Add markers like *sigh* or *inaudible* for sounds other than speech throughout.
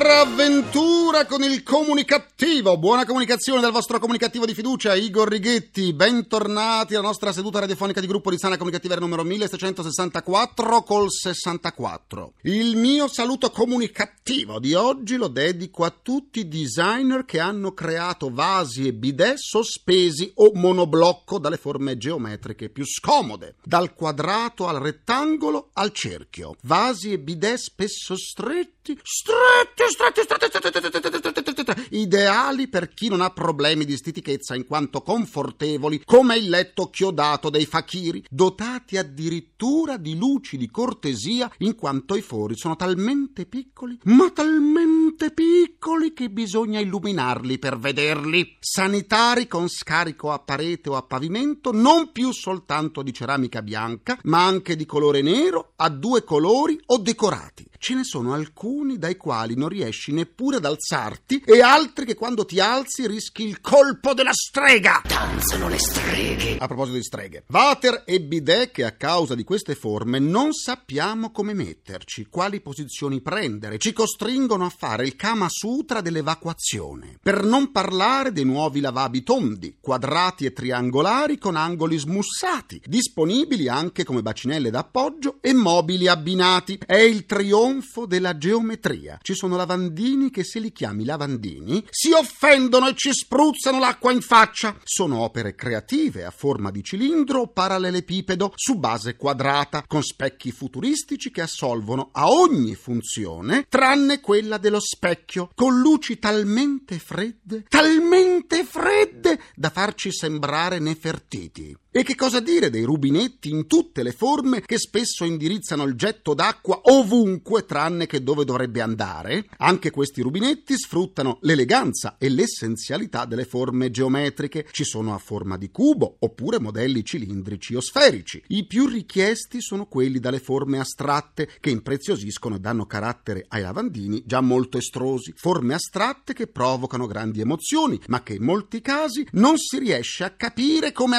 Un'altra avventura con il comunicativo. Buona comunicazione dal vostro comunicativo di fiducia, Igor Righetti. Bentornati alla nostra seduta radiofonica di gruppo di sana comunicativa numero 1664 col 64. Il mio saluto comunicativo di oggi lo dedico a tutti i designer che hanno creato vasi e bidet sospesi o monoblocco dalle forme geometriche più scomode, dal quadrato al rettangolo al cerchio. Vasi e bidet spesso stretti, stretti, stretti, stretti, stretti, ideali per chi non ha problemi di stitichezza in quanto confortevoli come il letto chiodato dei fakiri, dotati addirittura di luci di cortesia in quanto i fori sono talmente piccoli, ma talmente piccoli che bisogna illuminarli per vederli. Sanitari con scarico a parete o a pavimento, non più soltanto di ceramica bianca, ma anche di colore nero, a due colori o decorati. Ce ne sono alcuni dai quali non riesci neppure ad alzarti e altri che quando ti alzi rischi il colpo della strega. Danzano le streghe. A proposito di streghe, water e bidet che a causa di queste forme non sappiamo come metterci, quali posizioni prendere, ci costringono a fare il Kama Sutra dell'evacuazione. Per non parlare dei nuovi lavabili tondi, quadrati e triangolari con angoli smussati, disponibili anche come bacinelle d'appoggio e mobili abbinati. È il trionfo della geometria. Ci sono lavandini che se li chiami lavandini si offendono e ci spruzzano l'acqua in faccia. Sono opere creative a forma di cilindro o parallelepipedo su base quadrata, con specchi futuristici che assolvono a ogni funzione tranne quella dello specchio, con luci talmente fredde, talmente fredde da farci sembrare nefertiti. E che cosa dire dei rubinetti in tutte le forme che spesso indirizzano il getto d'acqua ovunque tranne che dove dovrebbe andare? Anche questi rubinetti sfruttano l'eleganza e l'essenzialità delle forme geometriche. Ci sono a forma di cubo oppure modelli cilindrici o sferici. I più richiesti sono quelli dalle forme astratte che impreziosiscono e danno carattere ai lavandini già molto estrosi. Forme astratte che provocano grandi emozioni ma che in molti casi non si riesce a capire come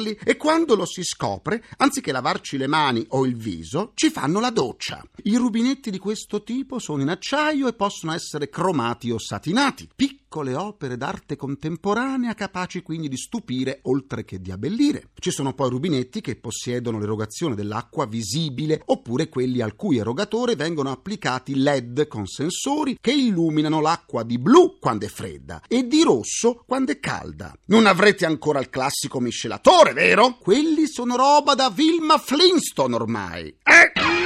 azionarli e quando lo si scopre, anziché lavarci le mani o il viso, ci fanno la doccia. I rubinetti di questo tipo sono in acciaio e possono essere cromati o satinati. Piccole opere d'arte contemporanea capaci quindi di stupire oltre che di abbellire. Ci sono poi rubinetti che possiedono l'erogazione dell'acqua visibile oppure quelli al cui erogatore vengono applicati LED con sensori che illuminano l'acqua di blu quando è fredda e di rosso quando è calda. Non avrete ancora il classico miscelatore, vero? Quelli sono roba da Vilma Flintstone ormai. Eh?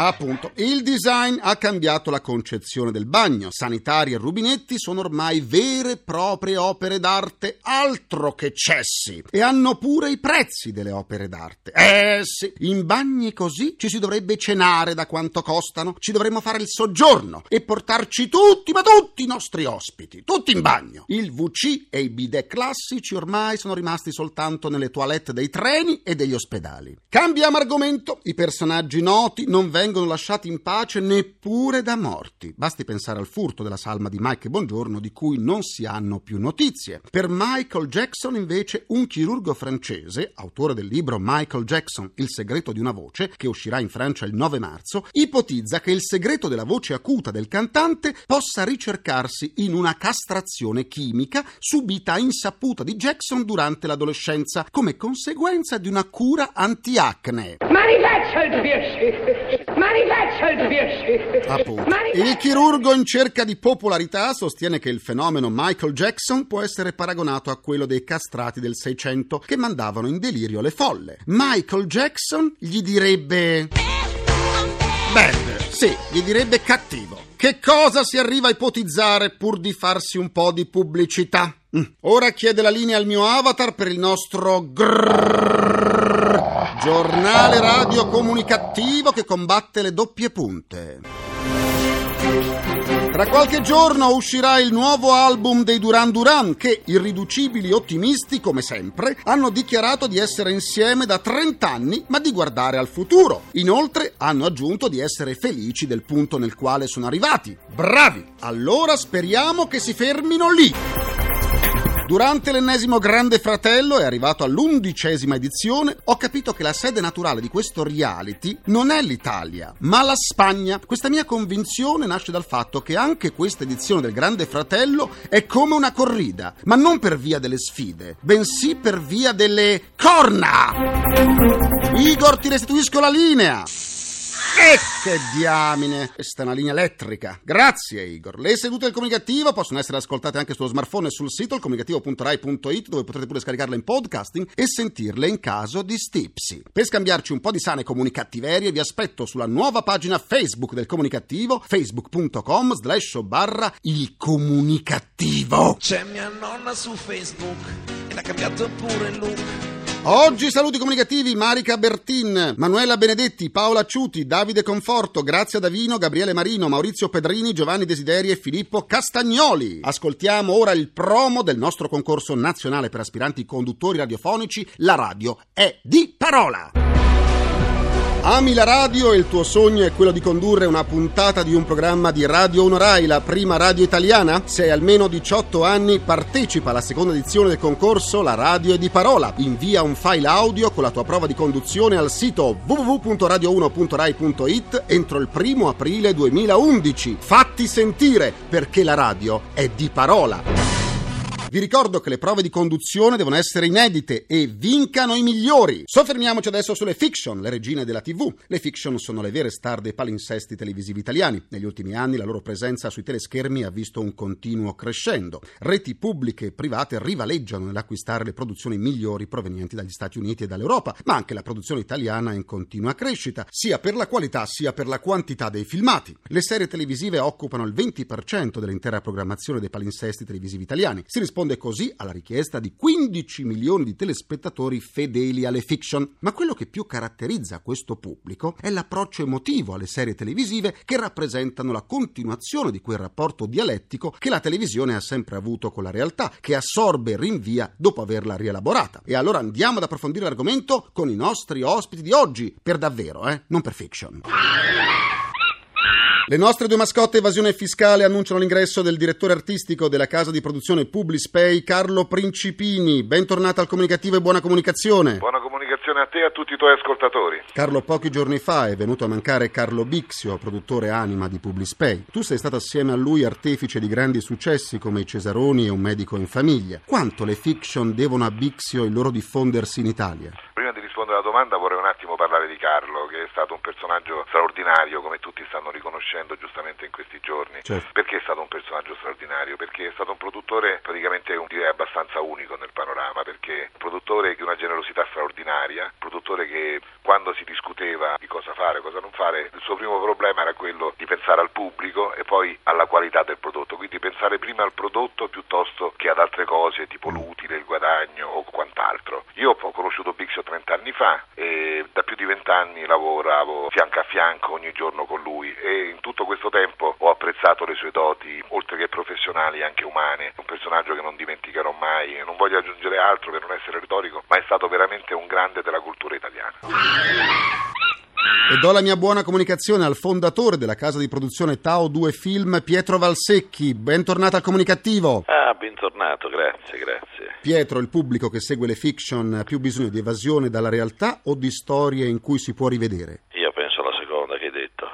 Appunto, il design ha cambiato la concezione del bagno. Sanitari e rubinetti sono ormai vere e proprie opere d'arte, altro che cessi. E hanno pure i prezzi delle opere d'arte. Eh sì, in bagni così ci si dovrebbe cenare da quanto costano, ci dovremmo fare il soggiorno e portarci tutti, ma tutti i nostri ospiti, tutti in bagno. Il WC e i bidet classici ormai sono rimasti soltanto nelle toilette dei treni e degli ospedali. Cambiamo argomento, i personaggi noti non vengono lasciati in pace neppure da morti. Basti pensare al furto della salma di Mike Bongiorno di cui non si hanno più notizie. Per Michael Jackson invece un chirurgo francese, autore del libro Michael Jackson, Il segreto di una voce, che uscirà in Francia il 9 marzo, ipotizza che il segreto della voce acuta del cantante possa ricercarsi in una castrazione chimica subita a insaputa di Jackson durante l'adolescenza come conseguenza di una cura anti-acne. Manifesta il piacere! Manifesta il piacere! Appunto. Manifesta- Il chirurgo in cerca di popolarità sostiene che il fenomeno Michael Jackson può essere paragonato a quello dei castrati del Seicento che mandavano in delirio le folle. Michael Jackson gli direbbe... Bad, sì, gli direbbe cattivo. Che cosa si arriva a ipotizzare pur di farsi un po' di pubblicità? Mm. Ora chiede la linea al mio avatar per il nostro grrrr, giornale radio comunicativo che combatte le doppie punte. Tra qualche giorno uscirà il nuovo album dei Duran Duran che, irriducibili ottimisti come sempre, hanno dichiarato di essere insieme da 30 anni ma di guardare al futuro. Inoltre hanno aggiunto di essere felici del punto nel quale sono arrivati. Bravi! Allora speriamo che si fermino lì. Durante l'ennesimo Grande Fratello, è arrivato all'undicesima edizione, ho capito che la sede naturale di questo reality non è l'Italia, ma la Spagna. Questa mia convinzione nasce dal fatto che anche questa edizione del Grande Fratello è come una corrida, ma non per via delle sfide, bensì per via delle corna. Igor, ti restituisco la linea. E che diamine! Questa è una linea elettrica. Grazie, Igor. Le sedute del comunicativo possono essere ascoltate anche sullo smartphone e sul sito comunicativo.rai.it dove potrete pure scaricarle in podcasting e sentirle in caso di stipsi. Per scambiarci un po' di sane comunicattiverie vi aspetto sulla nuova pagina Facebook del comunicativo facebook.com slash barra il comunicativo. C'è mia nonna su Facebook e l'ha cambiato pure il look. Oggi saluti comunicativi Marica Bertin, Manuela Benedetti, Paola Ciuti, Davide Conforto, Grazia Davino, Gabriele Marino, Maurizio Pedrini, Giovanni Desideri e Filippo Castagnoli. Ascoltiamo ora il promo del nostro concorso nazionale per aspiranti conduttori radiofonici La radio è di parola. Ami la radio e il tuo sogno è quello di condurre una puntata di un programma di Radio Onorai, la prima radio italiana? Se hai almeno 18 anni, partecipa alla seconda edizione del concorso La radio è di parola. Invia un file audio con la tua prova di conduzione al sito www.radio1.rai.it entro il primo aprile 2011. Fatti sentire perché la radio è di parola. Vi ricordo che le prove di conduzione devono essere inedite e vincano i migliori. Soffermiamoci adesso sulle fiction, le regine della TV. Le fiction sono le vere star dei palinsesti televisivi italiani. Negli ultimi anni la loro presenza sui teleschermi ha visto un continuo crescendo. Reti pubbliche e private rivaleggiano nell'acquistare le produzioni migliori provenienti dagli Stati Uniti e dall'Europa, ma anche la produzione italiana è in continua crescita, sia per la qualità sia per la quantità dei filmati. Le serie televisive occupano il 20% dell'intera programmazione dei palinsesti televisivi italiani. Si risponde così alla richiesta di 15 milioni di telespettatori fedeli alle fiction. Ma quello che più caratterizza questo pubblico è l'approccio emotivo alle serie televisive che rappresentano la continuazione di quel rapporto dialettico che la televisione ha sempre avuto con la realtà, che assorbe e rinvia dopo averla rielaborata. E allora andiamo ad approfondire l'argomento con i nostri ospiti di oggi, per davvero, eh? non per fiction. Le nostre due mascotte evasione fiscale annunciano l'ingresso del direttore artistico della casa di produzione Publispay, Carlo Principini. Bentornato al comunicativo e buona comunicazione. Buona comunicazione a te e a tutti i tuoi ascoltatori. Carlo, pochi giorni fa è venuto a mancare Carlo Bixio, produttore anima di Publispay. Tu sei stato assieme a lui artefice di grandi successi come I Cesaroni e Un medico in famiglia. Quanto le fiction devono a Bixio il loro diffondersi in Italia? Prima di rispondere alla domanda vorrei un attimo parlare di Carlo, che è stato un personaggio straordinario, come tutti stanno riconoscendo giustamente in questi giorni. Certo. Perché è stato un personaggio straordinario? Perché è stato un produttore praticamente un, direi abbastanza unico nel panorama, perché un produttore di una generosità straordinaria, un produttore che quando si discuteva di cosa fare, cosa non fare, il suo primo problema era quello di pensare al pubblico e poi alla qualità del prodotto, quindi pensare prima al prodotto piuttosto che ad altre cose tipo l'utile, il guadagno o quant'altro. Io ho conosciuto Bixio 30 anni fa e da più di 20 anni lavoravo fianco a fianco ogni giorno con lui e in tutto questo tempo ho apprezzato le sue doti, oltre che professionali anche umane, un personaggio che non dimenticherò mai e non voglio aggiungere altro per non essere retorico, ma è stato veramente un grande della cultura italiana. E do la mia buona comunicazione al fondatore della casa di produzione Tao 2 Film, Pietro Valsecchi. Bentornato al comunicativo. Ah, bentornato, grazie, grazie. Pietro, il pubblico che segue le fiction ha più bisogno di evasione dalla realtà o di storie in cui si può rivedere? Io penso alla seconda che hai detto,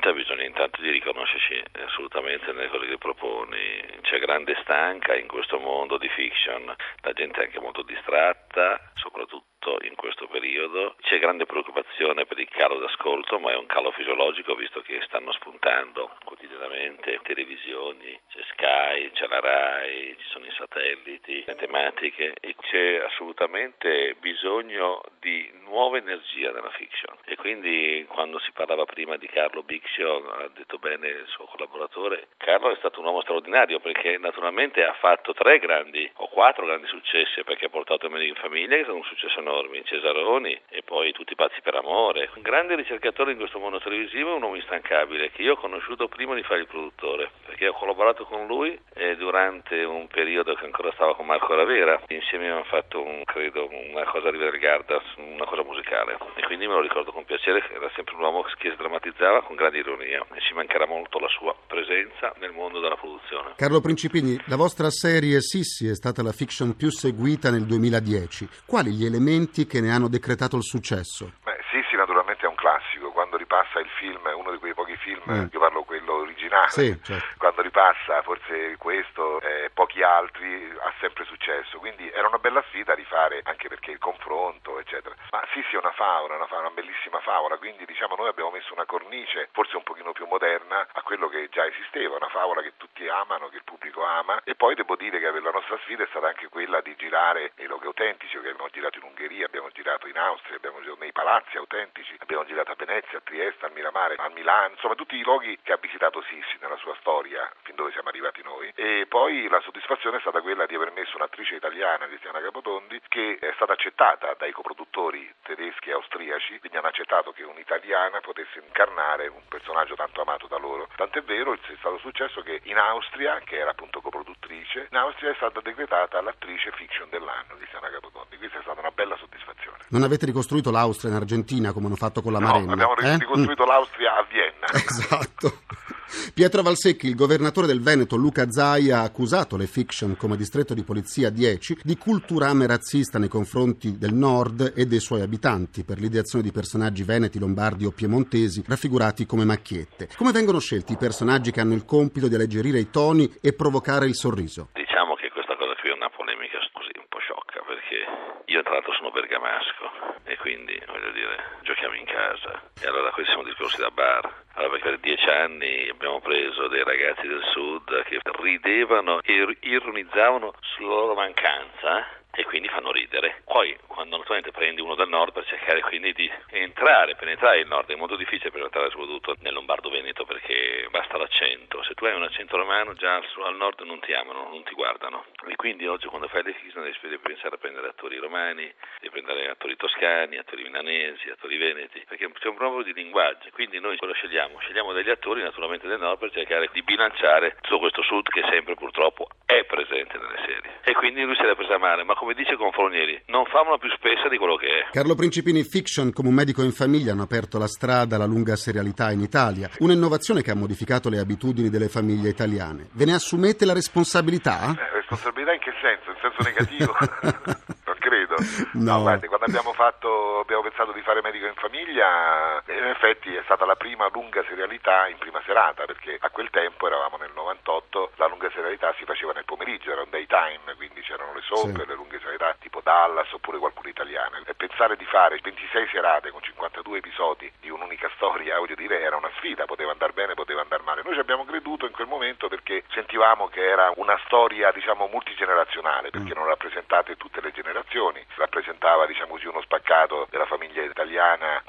ha bisogno intanto di riconoscersi assolutamente nelle cose che proponi. C'è grande stanca in questo mondo di fiction, la gente è anche molto distratta, soprattutto in questo periodo. C'è grande preoccupazione per il calo d'ascolto, ma è un calo fisiologico visto che stanno spuntando quotidianamente televisioni, c'è Sky, c'è la RAI, ci sono i satelliti, le tematiche e c'è assolutamente bisogno di nuova energia nella fiction. E quindi quando si parlava prima di Carlo Bixio, ha detto bene il suo collaboratore, Carlo è stato un uomo straordinario perché naturalmente ha fatto tre grandi o quattro grandi successi perché ha portato Meglio in famiglia che è stato un successo enorme enormi, Cesaroni e poi tutti pazzi per amore. Un grande ricercatore in questo mondo televisivo, un uomo instancabile che io ho conosciuto prima di fare il produttore, perché ho collaborato con lui eh, durante un periodo che ancora stava con Marco Ravera, insieme abbiamo fatto un, credo una cosa di Vergarda, una cosa musicale e quindi me lo ricordo con piacere, era sempre un uomo che sdrammatizzava con grande ironia e ci mancherà molto la sua presenza nel mondo della produzione. Carlo Principini, la vostra serie Sissi è stata la fiction più seguita nel 2010. Quali gli elementi che ne hanno decretato il successo? Beh, Sissi naturalmente è un classico, quando ripassa il film, uno di quei pochi film, Mm. io parlo quello originale, Sì, certo. quando ripassa forse questo e pochi altri ha sempre successo, quindi era una bella sfida rifare anche perché il confronto eccetera. Ma Sissi è una favola, una, fa- una bellissima favola, quindi diciamo noi abbiamo messo una cornice forse un pochino più moderna a quello che già esisteva, una favola che tutti amano, che il pubblico ama e poi devo dire che la nostra sfida è stata anche quella di girare nei luoghi autentici, che abbiamo girato in Ungheria, abbiamo girato in Austria, abbiamo girato nei palazzi autentici, abbiamo girato a Venezia, a Trieste, al Miramare, a Milano, insomma tutti i luoghi che ha visitato Sissi nella sua storia, fin dove siamo arrivati noi. E poi la soddisfazione è stata quella di aver messo un'attrice italiana, Cristiana Capotondi, che è stata accettata dai coproduttori tedeschi e austriaci, quindi hanno accettato che un'italiana potesse incarnare un personaggio tanto amato da loro. Tant'è vero, è stato successo che in Austria, che era appunto coproduttrice, in Austria è stata decretata l'attrice fiction dell'anno, Cristiana Capotondi. Questa è stata una bella. Non avete ricostruito l'Austria in Argentina come hanno fatto con la No, Maremma? abbiamo eh? ricostruito l'Austria a Vienna. Mm. *laughs* Esatto. Pietro Valsecchi, il governatore del Veneto Luca Zaia, ha accusato le fiction come distretto di polizia 10 di culturame razzista nei confronti del nord e dei suoi abitanti per l'ideazione di personaggi veneti, lombardi o piemontesi raffigurati come macchiette. Come vengono scelti i personaggi che hanno il compito di alleggerire i toni e provocare il sorriso? Diciamo che questa cosa qui è una polemica così un po' sciocca perché io tra l'altro sono bergamasco e quindi voglio dire giochiamo in casa. E allora questi sono discorsi da bar. Allora per dieci anni abbiamo preso dei ragazzi del sud che ridevano e ironizzavano sulla loro mancanza e quindi fanno ridere. Poi quando naturalmente prendi uno dal nord per cercare quindi di entrare, penetrare il nord, è molto difficile penetrare soprattutto nel Lombardo Veneto perché basta l'accento. Se tu hai un accento romano già al, nord non ti amano, non ti guardano. E quindi oggi quando fai le fiction devi pensare a prendere attori romani, devi prendere attori toscani, attori milanesi, attori veneti, perché c'è un problema di linguaggio. Quindi noi quello scegliamo, scegliamo degli attori naturalmente del nord per cercare di bilanciare tutto questo sud che sempre purtroppo è presente nelle serie. E quindi lui se l'è presa male, ma come dice Confronieri, non fammela più spessa di quello che è. Carlo Principini Fiction come un medico in famiglia hanno aperto la strada alla lunga serialità in Italia, un'innovazione che ha modificato le abitudini delle famiglie italiane. Ve ne assumete la responsabilità? Eh, responsabilità in che senso? In senso negativo? *laughs* No. guardi, quando abbiamo fatto, abbiamo pensato di fare medico in famiglia, in effetti è stata la prima lunga serialità in prima serata, perché a quel tempo eravamo nel 98, la lunga serialità si faceva nel pomeriggio, era un daytime, quindi c'erano le soap, Sì. le lunghe serialità tipo Dallas oppure qualcuna italiana. E pensare di fare 26 serate con 52 episodi di un'unica storia, *laughs* voglio dire, era una sfida, poteva andare bene, poteva andare male. Noi ci abbiamo creduto in quel momento perché sentivamo che era una storia, diciamo, multigenerazionale, perché non rappresentate tutte le generazioni, rappresentava, diciamo così, uno spaccato della famiglia italiana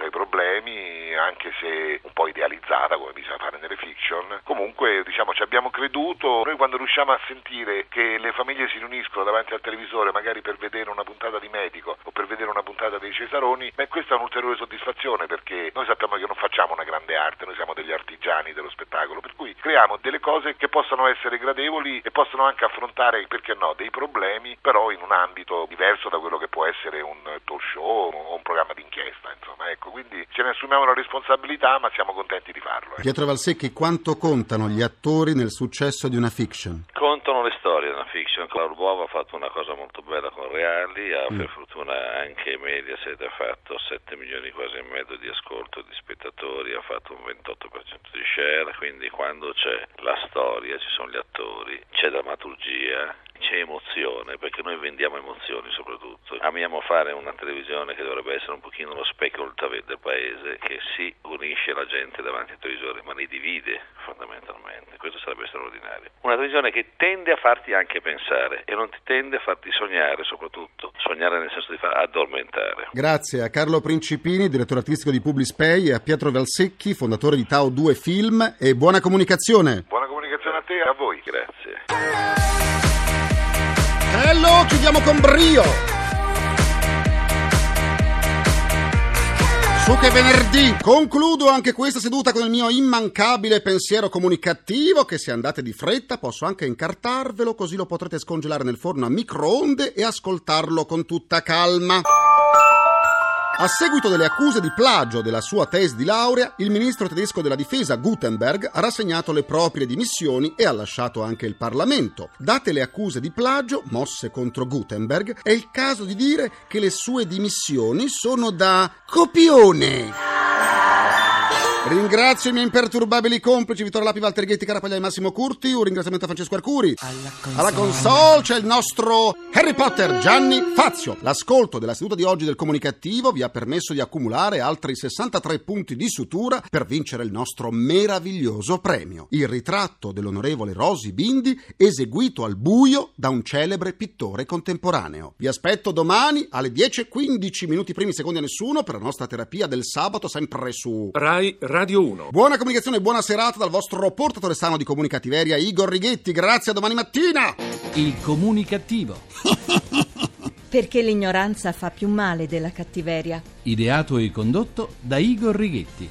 suoi problemi, anche se un po' idealizzata, come bisogna fare nelle fiction. Comunque, diciamo, ci abbiamo creduto. Noi quando riusciamo a sentire che le famiglie si riuniscono davanti al televisore, magari per vedere una puntata di Medico o per vedere una puntata dei Cesaroni, beh, questa è un'ulteriore soddisfazione perché noi sappiamo che non facciamo una grande arte, noi siamo degli artigiani dello spettacolo, per cui creiamo delle cose che possono essere gradevoli e possono anche affrontare, perché no, dei problemi, però in un ambito diverso da quello che può essere un talk show o un programma d'inchiesta, insomma, ecco, quindi ce ne assumiamo la responsabilità, ma siamo contenti di farlo. eh. Pietro Valsecchi, quanto contano gli attori nel successo di una fiction? Contano le storie nella fiction. Claudio Bova ha fatto una cosa molto bella con Reali, ha per fortuna anche Mediaset ha fatto 7 milioni quasi e mezzo di ascolto di spettatori, ha fatto un 28% di share, quindi quando c'è la storia, ci sono gli attori, c'è drammaturgia, c'è emozione, perché noi vendiamo emozioni soprattutto. Amiamo fare una televisione che dovrebbe essere un pochino lo specchio del paese, che si unisce la gente davanti ai televisori, ma li divide fondamentalmente. Questo sarebbe straordinario. Una televisione che tende a farti anche pensare e non ti tende a farti sognare soprattutto. Sognare nel senso di far addormentare. Grazie a Carlo Principini, direttore artistico di Publispay, e a Pietro Valsecchi, fondatore di Tao 2 Film, e buona comunicazione. Buona comunicazione a te e a voi. Grazie. Bello, chiudiamo con brio. Su che venerdì concludo anche questa seduta con il mio immancabile pensiero comunicativo che se andate di fretta posso anche incartarvelo così lo potrete scongelare nel forno a microonde e ascoltarlo con tutta calma. A seguito delle accuse di plagio della sua tesi di laurea, il ministro tedesco della difesa Gutenberg ha rassegnato le proprie dimissioni e ha lasciato anche il Parlamento. Date le accuse di plagio mosse contro Gutenberg, è il caso di dire che le sue dimissioni sono da copione. Ringrazio i miei imperturbabili complici Vittorio Lapi, Walter Ghetti, Carapaglia e Massimo Curti. Un ringraziamento a Francesco Arcuri. Alla console. Alla console c'è il nostro Harry Potter Gianni Fazio. L'ascolto della seduta di oggi del comunicativo vi ha permesso di accumulare altri 63 punti di sutura per vincere il nostro meraviglioso premio. Il ritratto dell'onorevole Rosi Bindi eseguito al buio da un celebre pittore contemporaneo. Vi aspetto domani alle 10.15 minuti primi secondi a nessuno per la nostra terapia del sabato sempre su Rai Radio 1. Buona comunicazione e buona serata dal vostro portatore sano di comunicativeria Igor Righetti. Grazie a domani mattina. Il comunicativo. *laughs* Perché l'ignoranza fa più male della cattiveria. Ideato e condotto da Igor Righetti.